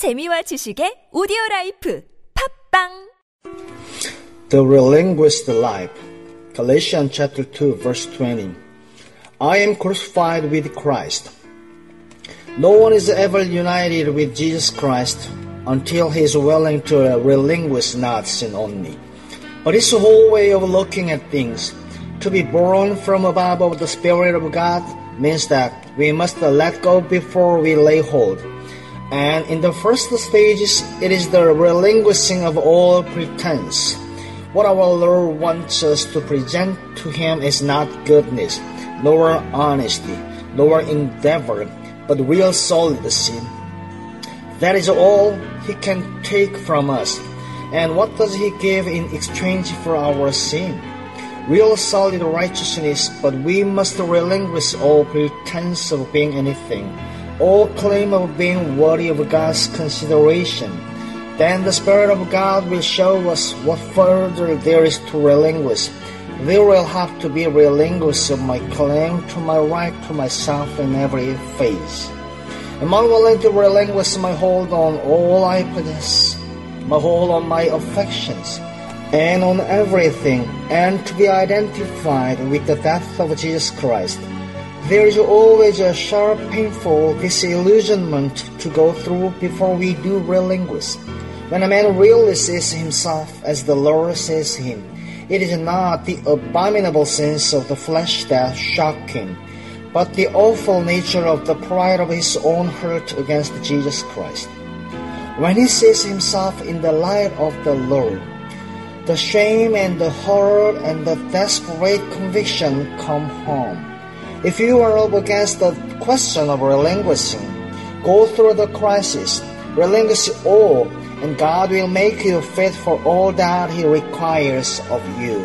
재미와 지식의 오디오 라이프. 팟빵! The relinquished life Galatians chapter 2 verse 20 I am crucified with Christ. No one is ever united with Jesus Christ until he is willing to relinquish not sin only but his whole way of looking at things. To be born from above of the Spirit of God means that we must let go before we lay hold. And in the first stages, it is the relinquishing of all pretense. What our Lord wants us to present to Him is not goodness, nor honesty, nor endeavor, but real solid sin. That is all He can take from us. And what does He give in exchange for our sin? Real solid righteousness, but we must relinquish all pretense of being anything, all claim of being worthy of God's consideration. Then the Spirit of God will show us what further there is to relinquish. There will have to be relinquish of my claim to my right to myself in every phase. Am I willing to relinquish my hold on all I possess, my hold on my affections, and on everything, and to be identified with the death of Jesus Christ? There is always a sharp, painful disillusionment to go through before we do relinquish. When a man really sees himself as the Lord sees him, it is not the abominable sins of the flesh that shock him, but the awful nature of the pride of his own heart against Jesus Christ. When he sees himself in the light of the Lord, the shame and the horror and the desperate conviction come home. If you are up against the question of relinquishing, go through the crisis, relinquish all, and God will make you fit for all that He requires of you.